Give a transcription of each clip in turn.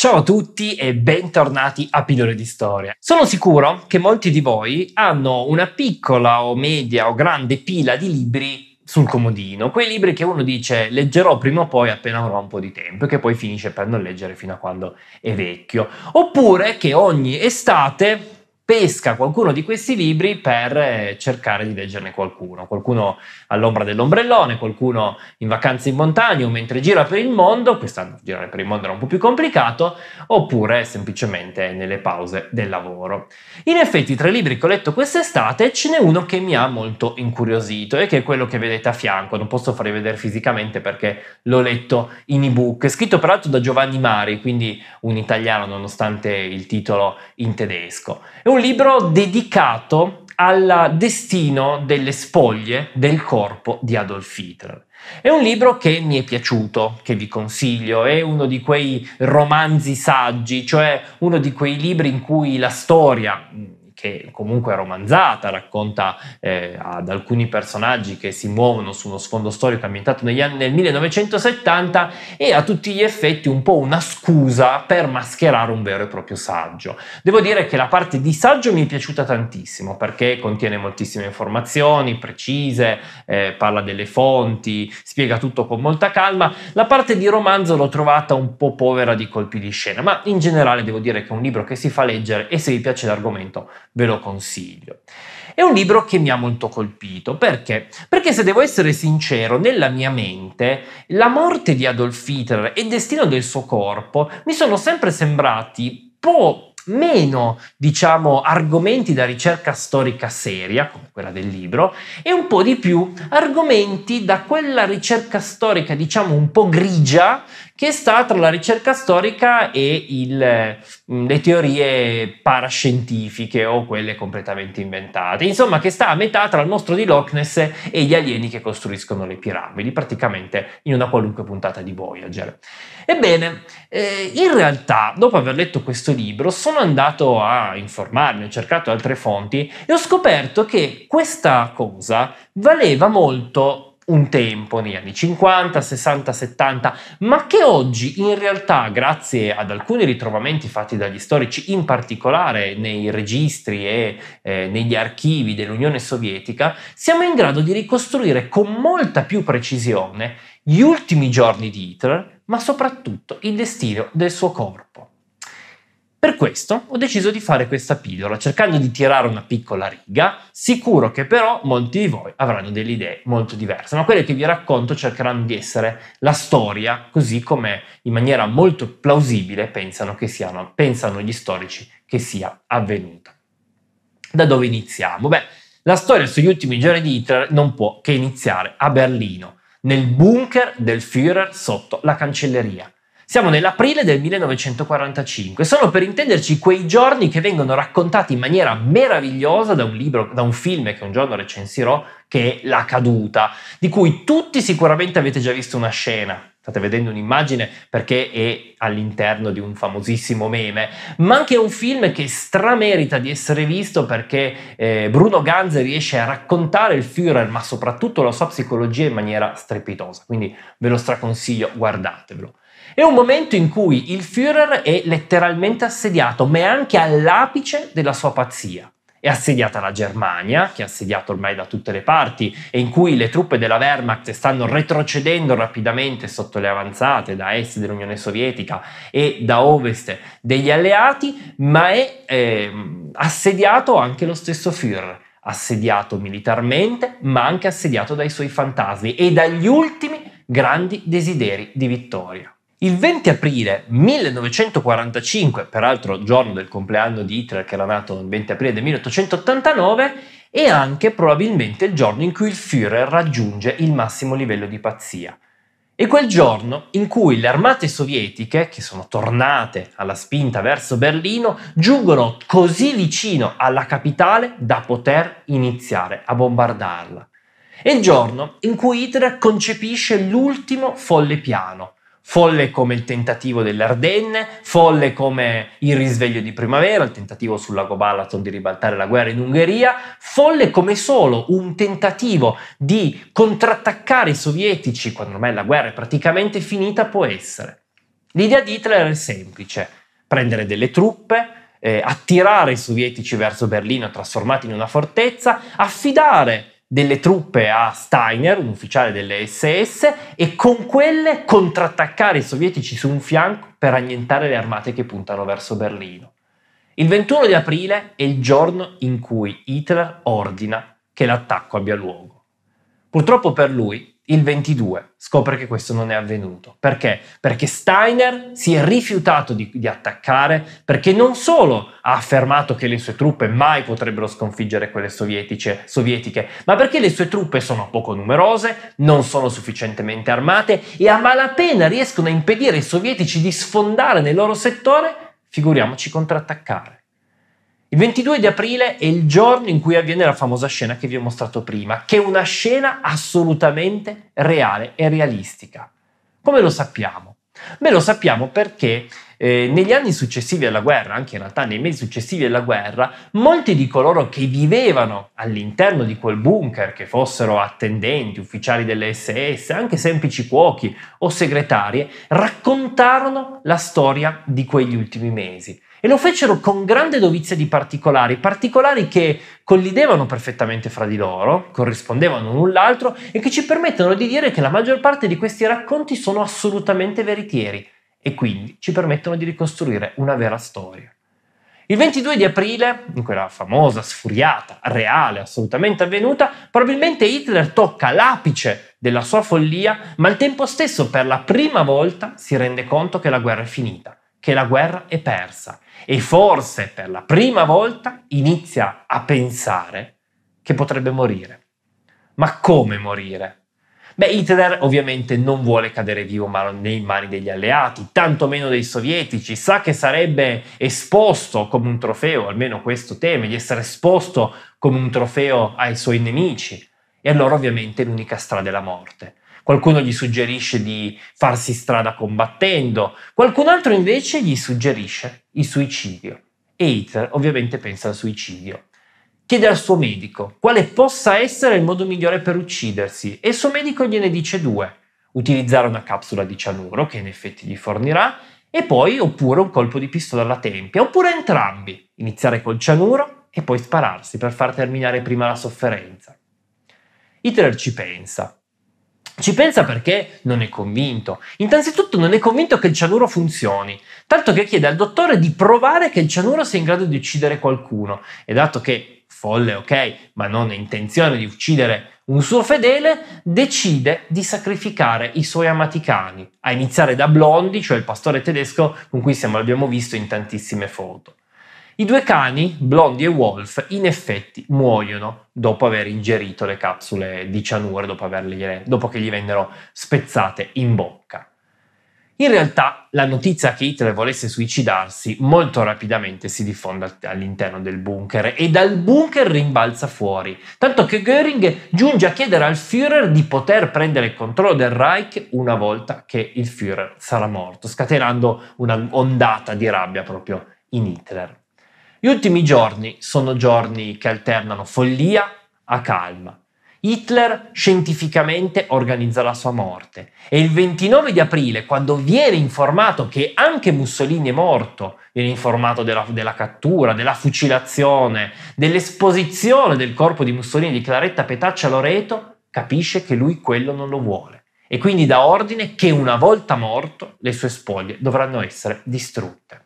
Ciao a tutti e bentornati a Pillole di Storia. Sono sicuro che molti di voi hanno una piccola o media o grande pila di libri sul comodino, quei libri che uno dice leggerò prima o poi appena avrò un po' di tempo e che poi finisce per non leggere fino a quando è vecchio, oppure che ogni estate pesca qualcuno di questi libri per eh, cercare di leggerne qualcuno, qualcuno all'ombra dell'ombrellone, qualcuno in vacanza in montagna o mentre gira per il mondo, quest'anno girare per il mondo era un po' più complicato, oppure semplicemente nelle pause del lavoro. In effetti tra i libri che ho letto quest'estate ce n'è uno che mi ha molto incuriosito e che è quello che vedete a fianco, non posso farvi vedere fisicamente perché l'ho letto in ebook, scritto peraltro da Giovanni Mari, quindi un italiano nonostante il titolo in tedesco. È un libro dedicato al destino delle spoglie del corpo di Adolf Hitler. È un libro che mi è piaciuto, che vi consiglio, è uno di quei romanzi saggi, cioè uno di quei libri in cui la storia che comunque è romanzata, racconta eh, ad alcuni personaggi che si muovono su uno sfondo storico ambientato negli anni nel 1970 e a tutti gli effetti un po' una scusa per mascherare un vero e proprio saggio. Devo dire che la parte di saggio mi è piaciuta tantissimo perché contiene moltissime informazioni precise, eh, parla delle fonti, spiega tutto con molta calma. La parte di romanzo l'ho trovata un po' povera di colpi di scena, ma in generale devo dire che è un libro che si fa leggere e se vi piace l'argomento ve lo consiglio. È un libro che mi ha molto colpito perché? Perché se devo essere sincero, nella mia mente la morte di Adolf Hitler e il destino del suo corpo mi sono sempre sembrati po' meno, diciamo, argomenti da ricerca storica seria, come quella del libro, e un po' di più argomenti da quella ricerca storica, diciamo, un po' grigia, che sta tra la ricerca storica e il, mm, le teorie parascientifiche o quelle completamente inventate. Insomma, che sta a metà tra il mostro di Loch Ness e gli alieni che costruiscono le piramidi, praticamente in una qualunque puntata di Voyager. Ebbene, eh, in realtà, dopo aver letto questo libro, sono andato a informarmi, ho cercato altre fonti e ho scoperto che questa cosa valeva molto un tempo negli anni 50, 60, 70, ma che oggi in realtà, grazie ad alcuni ritrovamenti fatti dagli storici, in particolare nei registri e eh, negli archivi dell'Unione Sovietica, siamo in grado di ricostruire con molta più precisione gli ultimi giorni di Hitler, ma soprattutto il destino del suo corpo. Per questo ho deciso di fare questa pillola, cercando di tirare una piccola riga, sicuro che però molti di voi avranno delle idee molto diverse, ma quelle che vi racconto cercheranno di essere la storia, così come in maniera molto plausibile pensano, siano, pensano gli storici che sia avvenuta. Da dove iniziamo? Beh, la storia sugli ultimi giorni di Hitler non può che iniziare a Berlino, nel bunker del Führer sotto la cancelleria. Siamo nell'aprile del 1945, sono per intenderci quei giorni che vengono raccontati in maniera meravigliosa da un libro, da un film che un giorno recensirò, che è La caduta, di cui tutti sicuramente avete già visto una scena. State vedendo un'immagine perché è all'interno di un famosissimo meme, ma anche un film che stramerita di essere visto perché eh, Bruno Ganz riesce a raccontare il Führer, ma soprattutto la sua psicologia in maniera strepitosa. Quindi ve lo straconsiglio, guardatevelo. È un momento in cui il Führer è letteralmente assediato, ma è anche all'apice della sua pazzia. È assediata la Germania, che è assediata ormai da tutte le parti, e in cui le truppe della Wehrmacht stanno retrocedendo rapidamente sotto le avanzate da est dell'Unione Sovietica e da ovest degli alleati, ma è eh, assediato anche lo stesso Führer, assediato militarmente, ma anche assediato dai suoi fantasmi e dagli ultimi grandi desideri di vittoria. Il 20 aprile 1945, peraltro giorno del compleanno di Hitler che era nato il 20 aprile del 1889, è anche probabilmente il giorno in cui il Führer raggiunge il massimo livello di pazzia. È quel giorno in cui le armate sovietiche, che sono tornate alla spinta verso Berlino, giungono così vicino alla capitale da poter iniziare a bombardarla. È il giorno in cui Hitler concepisce l'ultimo folle piano, folle come il tentativo delle Ardenne, folle come il risveglio di primavera, il tentativo sul lago Balaton di ribaltare la guerra in Ungheria, folle come solo un tentativo di contrattaccare i sovietici quando ormai la guerra è praticamente finita può essere. L'idea di Hitler è semplice, prendere delle truppe, eh, attirare i sovietici verso Berlino trasformati in una fortezza, affidare delle truppe a Steiner, un ufficiale delle SS, e con quelle contrattaccare i sovietici su un fianco per annientare le armate che puntano verso Berlino. Il 21 di aprile è il giorno in cui Hitler ordina che l'attacco abbia luogo. Purtroppo per lui il 22 scopre che questo non è avvenuto. Perché? Perché Steiner si è rifiutato di, di, attaccare perché non solo ha affermato che le sue truppe mai potrebbero sconfiggere quelle sovietiche, ma perché le sue truppe sono poco numerose, non sono sufficientemente armate e a malapena riescono a impedire ai sovietici di sfondare nel loro settore, figuriamoci contrattaccare. Il 22 di aprile è il giorno in cui avviene la famosa scena che vi ho mostrato prima, che è una scena assolutamente reale e realistica. Come lo sappiamo? Beh, lo sappiamo perché eh, negli anni successivi alla guerra, anche in realtà nei mesi successivi alla guerra, molti di coloro che vivevano all'interno di quel bunker, che fossero attendenti, ufficiali delle SS, anche semplici cuochi o segretarie, raccontarono la storia di quegli ultimi mesi. E lo fecero con grande dovizia di particolari, particolari che collidevano perfettamente fra di loro, corrispondevano l'un l'altro e che ci permettono di dire che la maggior parte di questi racconti sono assolutamente veritieri e quindi ci permettono di ricostruire una vera storia. Il 22 di aprile, in quella famosa sfuriata, reale, assolutamente avvenuta, probabilmente Hitler tocca l'apice della sua follia, ma al tempo stesso per la prima volta si rende conto che la guerra è finita, che la guerra è persa e forse per la prima volta inizia a pensare che potrebbe morire. Ma come morire? Beh, Hitler ovviamente non vuole cadere vivo nei mani degli alleati, tantomeno dei sovietici, sa che sarebbe esposto come un trofeo, almeno questo teme, di essere esposto come un trofeo ai suoi nemici. E allora ovviamente l'unica strada è la morte. Qualcuno gli suggerisce di farsi strada combattendo, qualcun altro invece gli suggerisce il suicidio. E Hitler ovviamente pensa al suicidio. Chiede al suo medico quale possa essere il modo migliore per uccidersi e il suo medico gliene dice due. Utilizzare una capsula di cianuro che in effetti gli fornirà e poi oppure un colpo di pistola alla tempia, oppure entrambi. Iniziare col cianuro e poi spararsi per far terminare prima la sofferenza. Hitler ci pensa ci pensa perché non è convinto. Innanzitutto non è convinto che il cianuro funzioni, tanto che chiede al dottore di provare che il cianuro sia in grado di uccidere qualcuno. E dato che folle, ok, ma non ha intenzione di uccidere un suo fedele, decide di sacrificare i suoi amati cani, a iniziare da Blondi, cioè il pastore tedesco con cui siamo, l'abbiamo visto in tantissime foto. I due cani, Blondie e Wolf, in effetti muoiono dopo aver ingerito le capsule di cianure, dopo, averle, dopo che gli vennero spezzate in bocca. In realtà la notizia che Hitler volesse suicidarsi molto rapidamente si diffonde all'interno del bunker e dal bunker rimbalza fuori, tanto che Göring giunge a chiedere al Führer di poter prendere il controllo del Reich una volta che il Führer sarà morto, scatenando un'ondata di rabbia proprio in Hitler. Gli ultimi giorni sono giorni che alternano follia a calma. Hitler scientificamente organizza la sua morte e il 29 di aprile, quando viene informato che anche Mussolini è morto, viene informato della, della cattura, della fucilazione, dell'esposizione del corpo di Mussolini di Claretta Petaccia Loreto, capisce che lui quello non lo vuole e quindi dà ordine che una volta morto le sue spoglie dovranno essere distrutte.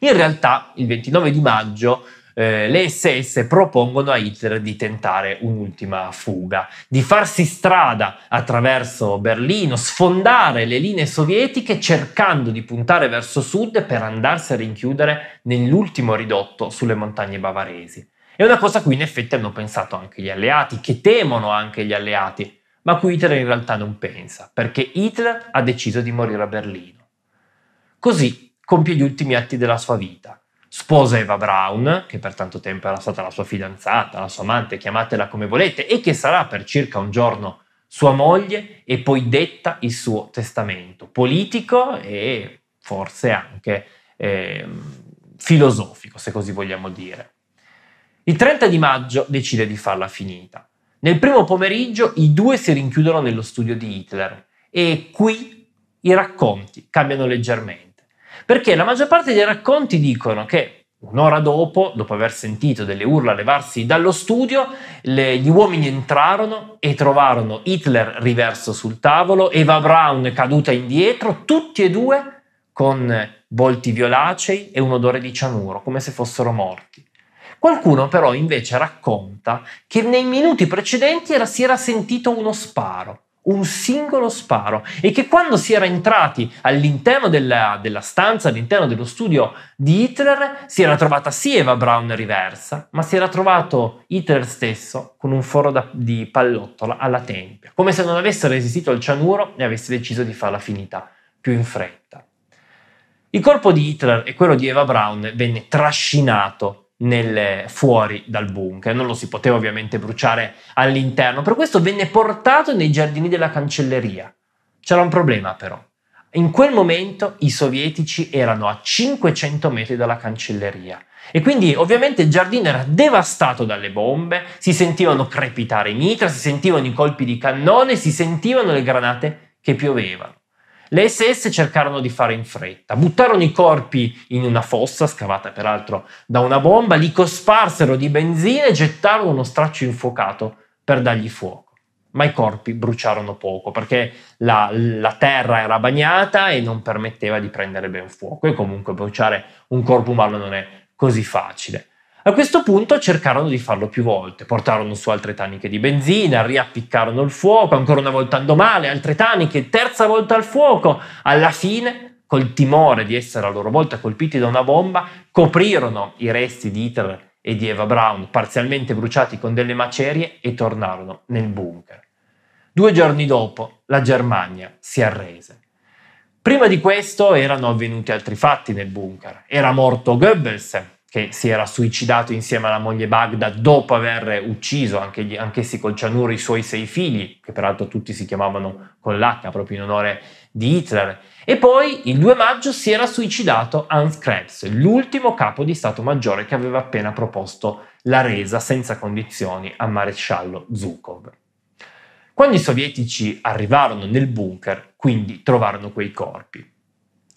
In realtà, il 29 di maggio, eh, le SS propongono a Hitler di tentare un'ultima fuga, di farsi strada attraverso Berlino, sfondare le linee sovietiche cercando di puntare verso sud per andarsi a rinchiudere nell'ultimo ridotto sulle montagne bavaresi. È una cosa a cui in effetti hanno pensato anche gli alleati, che temono anche gli alleati, ma a cui Hitler in realtà non pensa, perché Hitler ha deciso di morire a Berlino. Così compie gli ultimi atti della sua vita. Sposa Eva Braun, che per tanto tempo era stata la sua fidanzata, la sua amante, chiamatela come volete, e che sarà per circa un giorno sua moglie, e poi detta il suo testamento politico e forse anche eh, filosofico, se così vogliamo dire. Il 30 di maggio decide di farla finita. Nel primo pomeriggio i due si rinchiudono nello studio di Hitler e qui i racconti cambiano leggermente, perché la maggior parte dei racconti dicono che un'ora dopo, dopo aver sentito delle urla levarsi dallo studio, le, gli uomini entrarono e trovarono Hitler riverso sul tavolo, Eva Braun caduta indietro, tutti e due con volti violacei e un odore di cianuro, come se fossero morti. Qualcuno però invece racconta che nei minuti precedenti era, si era sentito uno sparo, un singolo sparo, e che quando si era entrati all'interno della, della stanza, all'interno dello studio di Hitler, si era trovata sì Eva Braun riversa, ma si era trovato Hitler stesso con un foro da, di pallottola alla tempia, come se non avesse resistito al cianuro e avesse deciso di farla finita più in fretta. Il corpo di Hitler e quello di Eva Braun venne trascinato nel, fuori dal bunker, non lo si poteva ovviamente bruciare all'interno, per questo venne portato nei giardini della cancelleria. C'era un problema però. In quel momento i sovietici erano a 500 metri dalla cancelleria e quindi ovviamente il giardino era devastato dalle bombe, si sentivano crepitare i mitra, si sentivano i colpi di cannone, si sentivano le granate che piovevano. Le SS cercarono di fare in fretta, buttarono i corpi in una fossa, scavata peraltro da una bomba, li cosparsero di benzina e gettarono uno straccio infuocato per dargli fuoco. Ma i corpi bruciarono poco perché la, la terra era bagnata e non permetteva di prendere ben fuoco e comunque bruciare un corpo umano non è così facile. A questo punto cercarono di farlo più volte, portarono su altre taniche di benzina, riappiccarono il fuoco, ancora una volta andò male, altre taniche, terza volta al fuoco. Alla fine, col timore di essere a loro volta colpiti da una bomba, coprirono i resti di Hitler e di Eva Braun, parzialmente bruciati con delle macerie, e tornarono nel bunker. Due giorni dopo la Germania si arrese. Prima di questo erano avvenuti altri fatti nel bunker. Era morto Goebbels, che si era suicidato insieme alla moglie Baghdad dopo aver ucciso anche gli, anch'essi col cianuro i suoi sei figli, che peraltro tutti si chiamavano con l'H proprio in onore di Hitler. E poi il 2 maggio si era suicidato Hans Krebs, l'ultimo capo di Stato Maggiore che aveva appena proposto la resa senza condizioni a maresciallo Zhukov. Quando i sovietici arrivarono nel bunker, quindi trovarono quei corpi.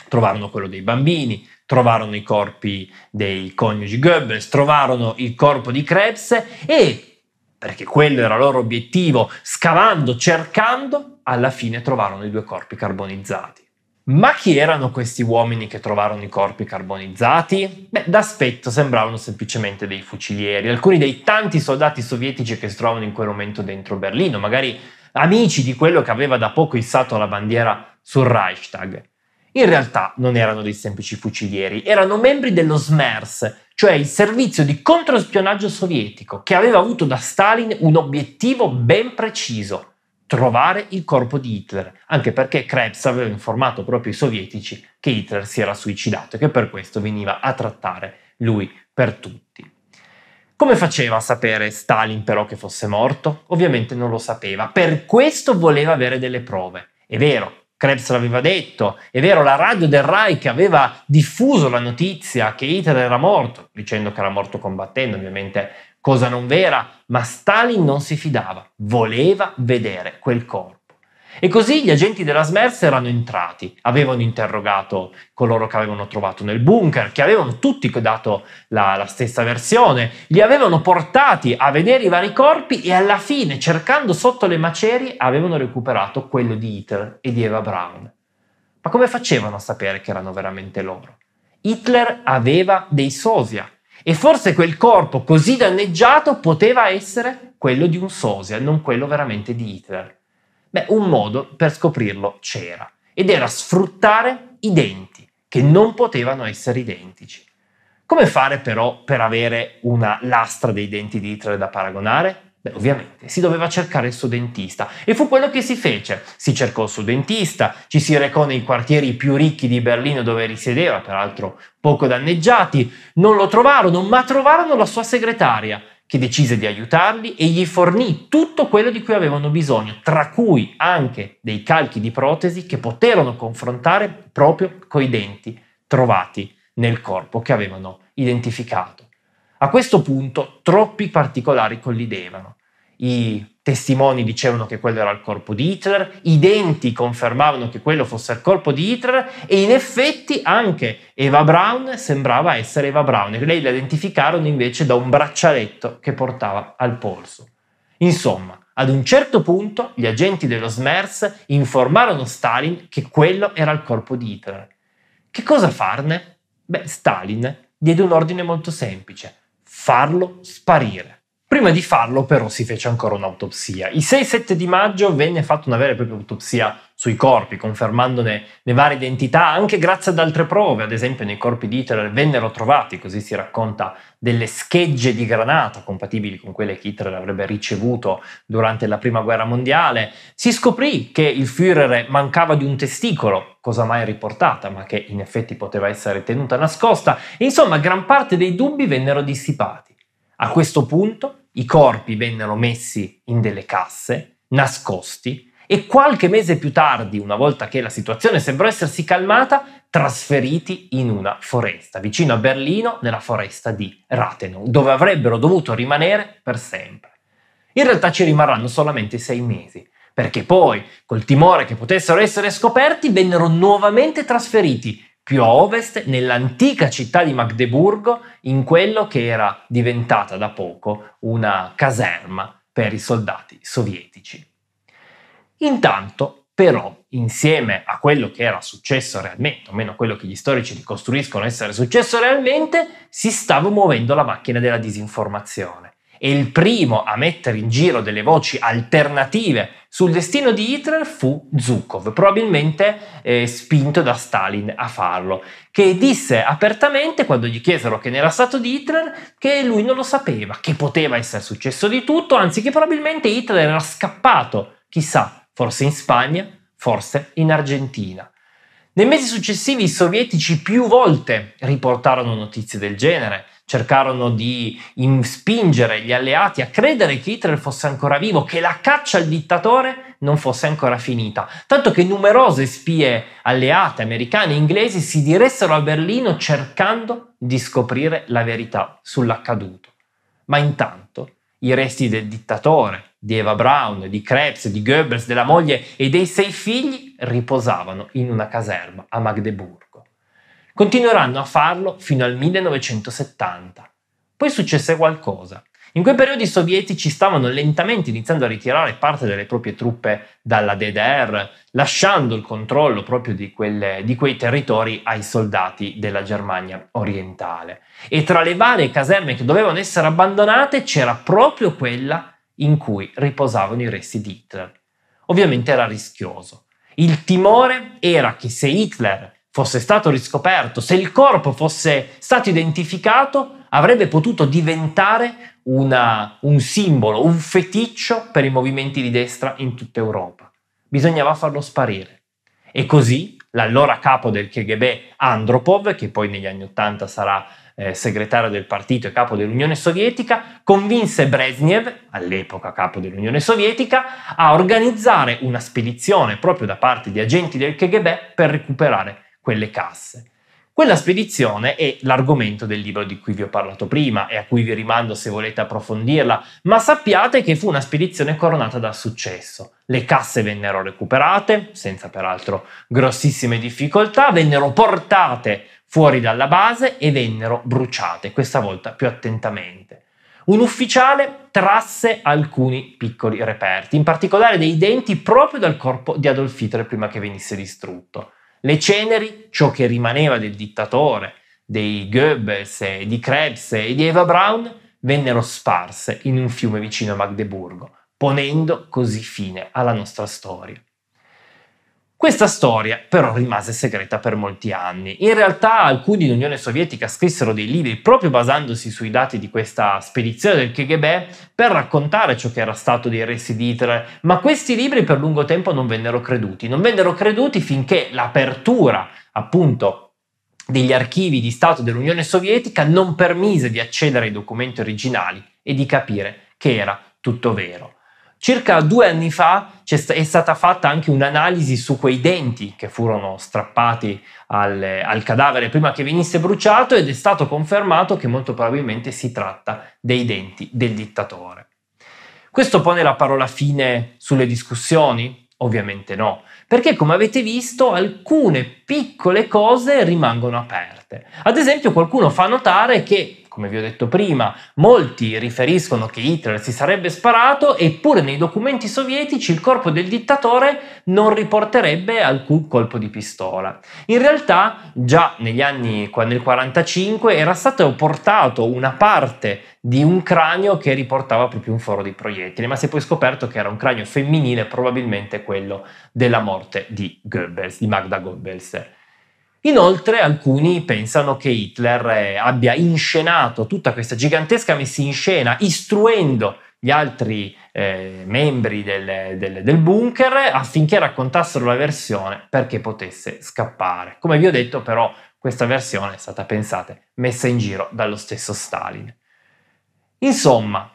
Trovarono quello dei bambini, trovarono i corpi dei coniugi Goebbels, trovarono il corpo di Krebs e, perché quello era il loro obiettivo, scavando, cercando, alla fine trovarono i due corpi carbonizzati. Ma chi erano questi uomini che trovarono i corpi carbonizzati? Beh, d'aspetto sembravano semplicemente dei fucilieri, alcuni dei tanti soldati sovietici che si trovano in quel momento dentro Berlino, magari amici di quello che aveva da poco issato la bandiera sul Reichstag. In realtà non erano dei semplici fucilieri, erano membri dello SMERS, cioè il servizio di controspionaggio sovietico, che aveva avuto da Stalin un obiettivo ben preciso, trovare il corpo di Hitler, anche perché Krebs aveva informato proprio i sovietici che Hitler si era suicidato e che per questo veniva a trattare lui per tutti. Come faceva a sapere Stalin però che fosse morto? Ovviamente non lo sapeva, per questo voleva avere delle prove. È vero, Krebs l'aveva detto, è vero, la radio del Reich aveva diffuso la notizia che Hitler era morto, dicendo che era morto combattendo, ovviamente cosa non vera, ma Stalin non si fidava, voleva vedere quel corpo. E così gli agenti della SMERS erano entrati, avevano interrogato coloro che avevano trovato nel bunker, che avevano tutti dato la, la, stessa versione, li avevano portati a vedere i vari corpi e alla fine, cercando sotto le macerie, avevano recuperato quello di Hitler e di Eva Braun. Ma come facevano a sapere che erano veramente loro? Hitler aveva dei sosia e forse quel corpo così danneggiato poteva essere quello di un sosia, non quello veramente di Hitler. Beh, un modo per scoprirlo c'era ed era sfruttare i denti, che non potevano essere identici. Come fare però per avere una lastra dei denti di Hitler da paragonare? Beh, ovviamente si doveva cercare il suo dentista e fu quello che si fece. Si cercò il suo dentista, ci si recò nei quartieri più ricchi di Berlino dove risiedeva, peraltro poco danneggiati, non lo trovarono, ma trovarono la sua segretaria che decise di aiutarli e gli fornì tutto quello di cui avevano bisogno, tra cui anche dei calchi di protesi che poterono confrontare proprio coi denti trovati nel corpo che avevano identificato. A questo punto troppi particolari collidevano. I testimoni dicevano che quello era il corpo di Hitler, i denti confermavano che quello fosse il corpo di Hitler e in effetti anche Eva Braun sembrava essere Eva Braun e lei la identificarono invece da un braccialetto che portava al polso. Insomma, ad un certo punto gli agenti dello SMERS informarono Stalin che quello era il corpo di Hitler. Che cosa farne? Beh, Stalin diede un ordine molto semplice farlo sparire. Prima di farlo però si fece ancora un'autopsia. Il 6-7 di maggio venne fatta una vera e propria autopsia sui corpi, confermandone le varie identità anche grazie ad altre prove, ad esempio nei corpi di Hitler vennero trovati, così si racconta, delle schegge di granata compatibili con quelle che Hitler avrebbe ricevuto durante la Prima Guerra Mondiale. Si scoprì che il Führer mancava di un testicolo, cosa mai riportata, ma che in effetti poteva essere tenuta nascosta. Insomma, gran parte dei dubbi vennero dissipati. A questo punto i corpi vennero messi in delle casse, nascosti, e qualche mese più tardi, una volta che la situazione sembrò essersi calmata, trasferiti in una foresta, vicino a Berlino, nella foresta di Rathenow, dove avrebbero dovuto rimanere per sempre. In realtà ci rimarranno solamente sei mesi, perché poi, col timore che potessero essere scoperti, vennero nuovamente trasferiti più a ovest, nell'antica città di Magdeburgo, in quello che era diventata da poco una caserma per i soldati sovietici. Intanto, però, insieme a quello che era successo realmente, o meno quello che gli storici ricostruiscono essere successo realmente, si stava muovendo la macchina della disinformazione e il primo a mettere in giro delle voci alternative sul destino di Hitler fu Zhukov, probabilmente eh, spinto da Stalin a farlo, che disse apertamente quando gli chiesero che ne era stato di Hitler che lui non lo sapeva, che poteva essere successo di tutto, anzi che probabilmente Hitler era scappato, chissà, forse in Spagna, forse in Argentina. Nei mesi successivi i sovietici più volte riportarono notizie del genere, cercarono di spingere gli alleati a credere che Hitler fosse ancora vivo, che la caccia al dittatore non fosse ancora finita, tanto che numerose spie alleate americane e inglesi si diressero a Berlino cercando di scoprire la verità sull'accaduto. Ma intanto i resti del dittatore, di Eva Braun, di Krebs, di Goebbels, della moglie e dei sei figli riposavano in una caserma a Magdeburgo. Continueranno a farlo fino al 1970. Poi successe qualcosa. In quei periodi i sovietici stavano lentamente iniziando a ritirare parte delle proprie truppe dalla DDR, lasciando il controllo proprio di, quelle, di, quei territori ai soldati della Germania orientale. E tra le varie caserme che dovevano essere abbandonate c'era proprio quella in cui riposavano i resti di Hitler. Ovviamente era rischioso. Il timore era che se Hitler fosse stato riscoperto, se il corpo fosse stato identificato, avrebbe potuto diventare una, un simbolo, un feticcio per i movimenti di destra in tutta Europa. Bisognava farlo sparire. E così l'allora capo del KGB Andropov, che poi negli anni Ottanta sarà eh, segretario del partito e capo dell'Unione Sovietica, convinse Brezhnev, all'epoca capo dell'Unione Sovietica, a organizzare una spedizione proprio da parte di agenti del KGB per recuperare quelle casse. Quella spedizione è l'argomento del libro di cui vi ho parlato prima e a cui vi rimando se volete approfondirla, ma sappiate che fu una spedizione coronata dal successo. Le casse vennero recuperate, senza peraltro grossissime difficoltà, vennero portate fuori dalla base e vennero bruciate, questa volta più attentamente. Un ufficiale trasse alcuni piccoli reperti, in particolare dei denti proprio dal corpo di Adolf Hitler prima che venisse distrutto. Le ceneri, ciò che rimaneva del dittatore, dei Goebbels, di Krebs e di Eva Braun, vennero sparse in un fiume vicino a Magdeburgo, ponendo così fine alla nostra storia. Questa storia però rimase segreta per molti anni. In realtà alcuni in Unione Sovietica scrissero dei libri proprio basandosi sui dati di questa spedizione del KGB per raccontare ciò che era stato dei resti di Hitler, ma questi libri per lungo tempo non vennero creduti. Non vennero creduti finché l'apertura appunto degli archivi di Stato dell'Unione Sovietica non permise di accedere ai documenti originali e di capire che era tutto vero. Circa due anni fa è stata fatta anche un'analisi su quei denti che furono strappati al, al, cadavere prima che venisse bruciato ed è stato confermato che molto probabilmente si tratta dei denti del dittatore. Questo pone la parola fine sulle discussioni? Ovviamente no, perché come avete visto alcune piccole cose rimangono aperte. Ad esempio qualcuno fa notare che come vi ho detto prima, molti riferiscono che Hitler si sarebbe sparato, eppure nei documenti sovietici il corpo del dittatore non riporterebbe alcun colpo di pistola. In realtà, già negli anni nel 1945 era stato portato una parte di un cranio che riportava proprio un foro di proiettili, ma si è poi scoperto che era un cranio femminile, probabilmente quello della morte di Goebbels, di Magda Goebbels. Inoltre alcuni pensano che Hitler eh, abbia inscenato tutta questa gigantesca messa in scena istruendo gli altri eh, membri del, del, del, bunker affinché raccontassero la versione perché potesse scappare. Come vi ho detto però questa versione è stata pensata messa in giro dallo stesso Stalin. Insomma,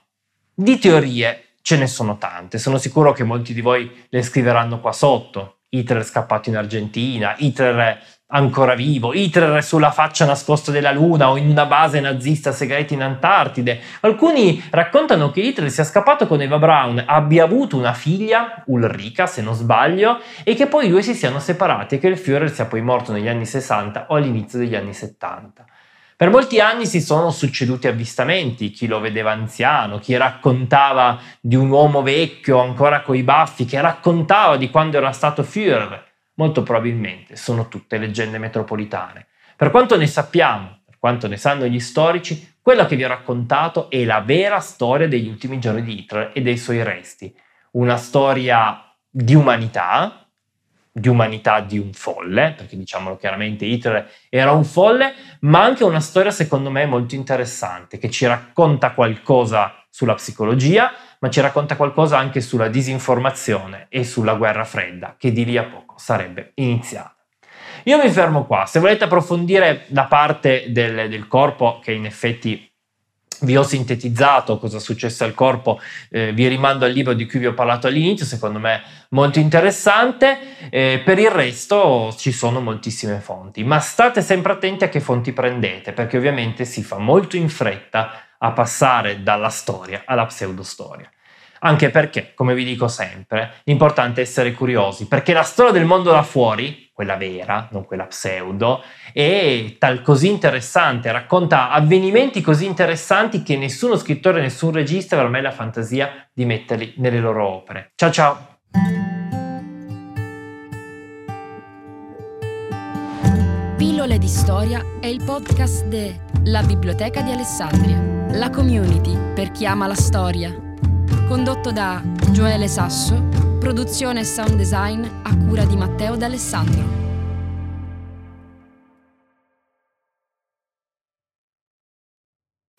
di teorie ce ne sono tante, sono sicuro che molti di voi le scriveranno qua sotto. Hitler è scappato in Argentina, Hitler ancora vivo, Hitler sulla faccia nascosta della Luna o in una base nazista segreta in Antartide. Alcuni raccontano che Hitler sia scappato con Eva Braun, abbia avuto una figlia, Ulrika se non sbaglio, e che poi i due si siano separati e che il Führer sia poi morto negli anni 60 o all'inizio degli anni 70. Per molti anni si sono succeduti avvistamenti, chi lo vedeva anziano, chi raccontava di un uomo vecchio ancora coi baffi, che raccontava di quando era stato Führer. Molto probabilmente sono tutte leggende metropolitane. Per quanto ne sappiamo, per quanto ne sanno gli storici, quello che vi ho raccontato è la vera storia degli ultimi giorni di Hitler e dei suoi resti. Una storia di umanità, di umanità di un folle, perché diciamolo chiaramente Hitler era un folle, ma anche una storia secondo me molto interessante, che ci racconta qualcosa sulla psicologia, ma ci racconta qualcosa anche sulla disinformazione e sulla guerra fredda, che di lì a poco sarebbe iniziata. Io mi fermo qua, se volete approfondire la parte del, del corpo che in effetti vi ho sintetizzato cosa successe al corpo, eh, vi rimando al libro di cui vi ho parlato all'inizio, secondo me molto interessante. Eh, per il resto ci sono moltissime fonti, ma state sempre attenti a che fonti prendete, perché ovviamente si fa molto in fretta a passare dalla storia alla pseudostoria. Anche perché, come vi dico sempre, l'importante è essere curiosi, perché la storia del mondo da fuori, quella vera, non quella pseudo, è tal così interessante, racconta avvenimenti così interessanti che nessuno scrittore, nessun regista avrà mai la fantasia di metterli nelle loro opere. Ciao ciao! Pillole di storia è il podcast de La Biblioteca di Alessandria, la community per chi ama la storia condotto da Gioele Sasso, produzione e sound design a cura di Matteo D'Alessandro.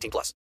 18 plus.